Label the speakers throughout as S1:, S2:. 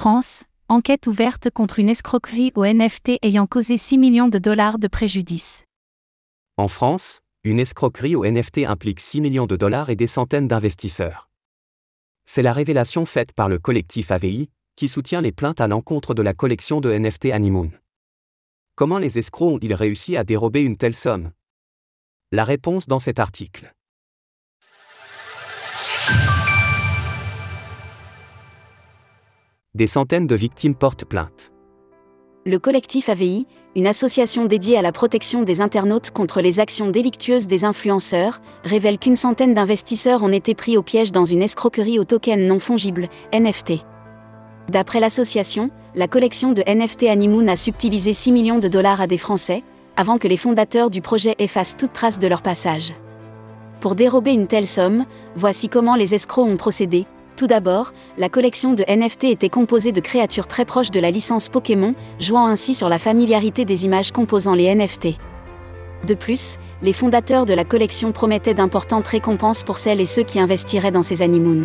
S1: France, enquête ouverte contre une escroquerie au NFT ayant causé 6 millions de dollars de préjudice.
S2: En France, une escroquerie au NFT implique 6 millions de dollars et des centaines d'investisseurs. C'est la révélation faite par le collectif AVI, qui soutient les plaintes à l'encontre de la collection de NFT Animoon. Comment les escrocs ont-ils réussi à dérober une telle somme? La réponse dans cet article. Des centaines de victimes portent plainte.
S3: Le collectif AVI, une association dédiée à la protection des internautes contre les actions délictueuses des influenceurs, révèle qu'une centaine d'investisseurs ont été pris au piège dans une escroquerie au token non fongible, NFT. D'après l'association, la collection de NFT Animoon a subtilisé 6 millions de dollars à des Français, avant que les fondateurs du projet effacent toute trace de leur passage. Pour dérober une telle somme, voici comment les escrocs ont procédé, tout d'abord, la collection de NFT était composée de créatures très proches de la licence Pokémon, jouant ainsi sur la familiarité des images composant les NFT. De plus, les fondateurs de la collection promettaient d'importantes récompenses pour celles et ceux qui investiraient dans ces Animoon.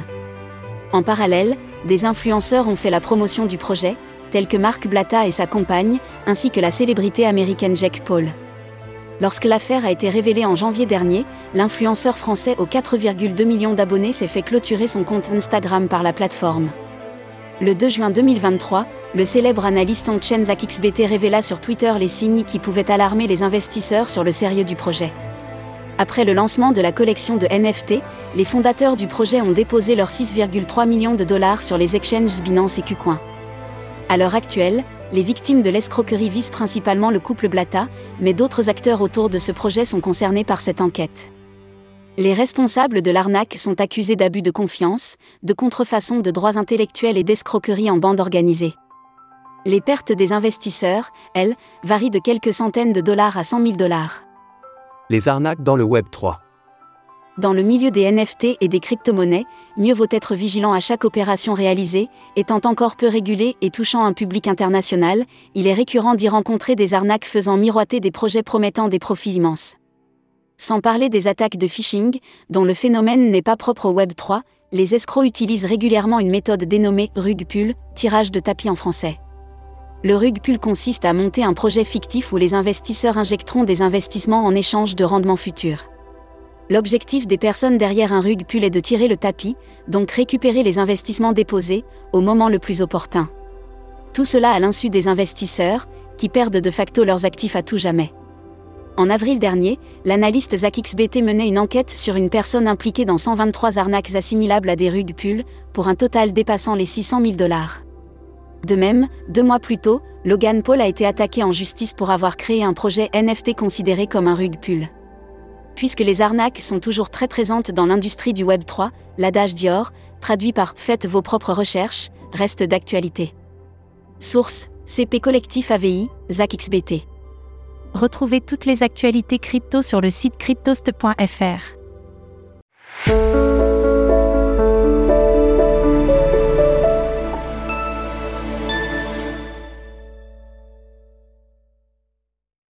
S3: En parallèle, des influenceurs ont fait la promotion du projet, tels que Mark Blatta et sa compagne, ainsi que la célébrité américaine Jack Paul. Lorsque l'affaire a été révélée en janvier dernier, l'influenceur français aux 4,2 millions d'abonnés s'est fait clôturer son compte Instagram par la plateforme. Le 2 juin 2023, le célèbre analyste on-chain XBT révéla sur Twitter les signes qui pouvaient alarmer les investisseurs sur le sérieux du projet. Après le lancement de la collection de NFT, les fondateurs du projet ont déposé leurs 6,3 millions de dollars sur les exchanges Binance et KuCoin. À l'heure actuelle, les victimes de l'escroquerie visent principalement le couple Blata, mais d'autres acteurs autour de ce projet sont concernés par cette enquête. Les responsables de l'arnaque sont accusés d'abus de confiance, de contrefaçon de droits intellectuels et d'escroquerie en bande organisée. Les pertes des investisseurs, elles, varient de quelques centaines de dollars à 100 000 dollars.
S2: Les arnaques dans le Web 3.
S3: Dans le milieu des NFT et des crypto-monnaies, mieux vaut être vigilant à chaque opération réalisée, étant encore peu régulé et touchant un public international, il est récurrent d'y rencontrer des arnaques faisant miroiter des projets promettant des profits immenses. Sans parler des attaques de phishing, dont le phénomène n'est pas propre au Web 3, les escrocs utilisent régulièrement une méthode dénommée rug pull, tirage de tapis en français. Le rug pull consiste à monter un projet fictif où les investisseurs injecteront des investissements en échange de rendements futurs. L'objectif des personnes derrière un rug pull est de tirer le tapis, donc récupérer les investissements déposés, au moment le plus opportun. Tout cela à l'insu des investisseurs, qui perdent de facto leurs actifs à tout jamais. En avril dernier, l'analyste ZachXBT menait une enquête sur une personne impliquée dans 123 arnaques assimilables à des rug pulls, pour un total dépassant les 600 000 dollars. De même, deux mois plus tôt, Logan Paul a été attaqué en justice pour avoir créé un projet NFT considéré comme un rug pull. Puisque les arnaques sont toujours très présentes dans l'industrie du Web 3, l'adage Dior, traduit par Faites vos propres recherches, reste d'actualité. Source CP Collectif AVI, ZachXBT.
S1: Retrouvez toutes les actualités crypto sur le site cryptost.fr.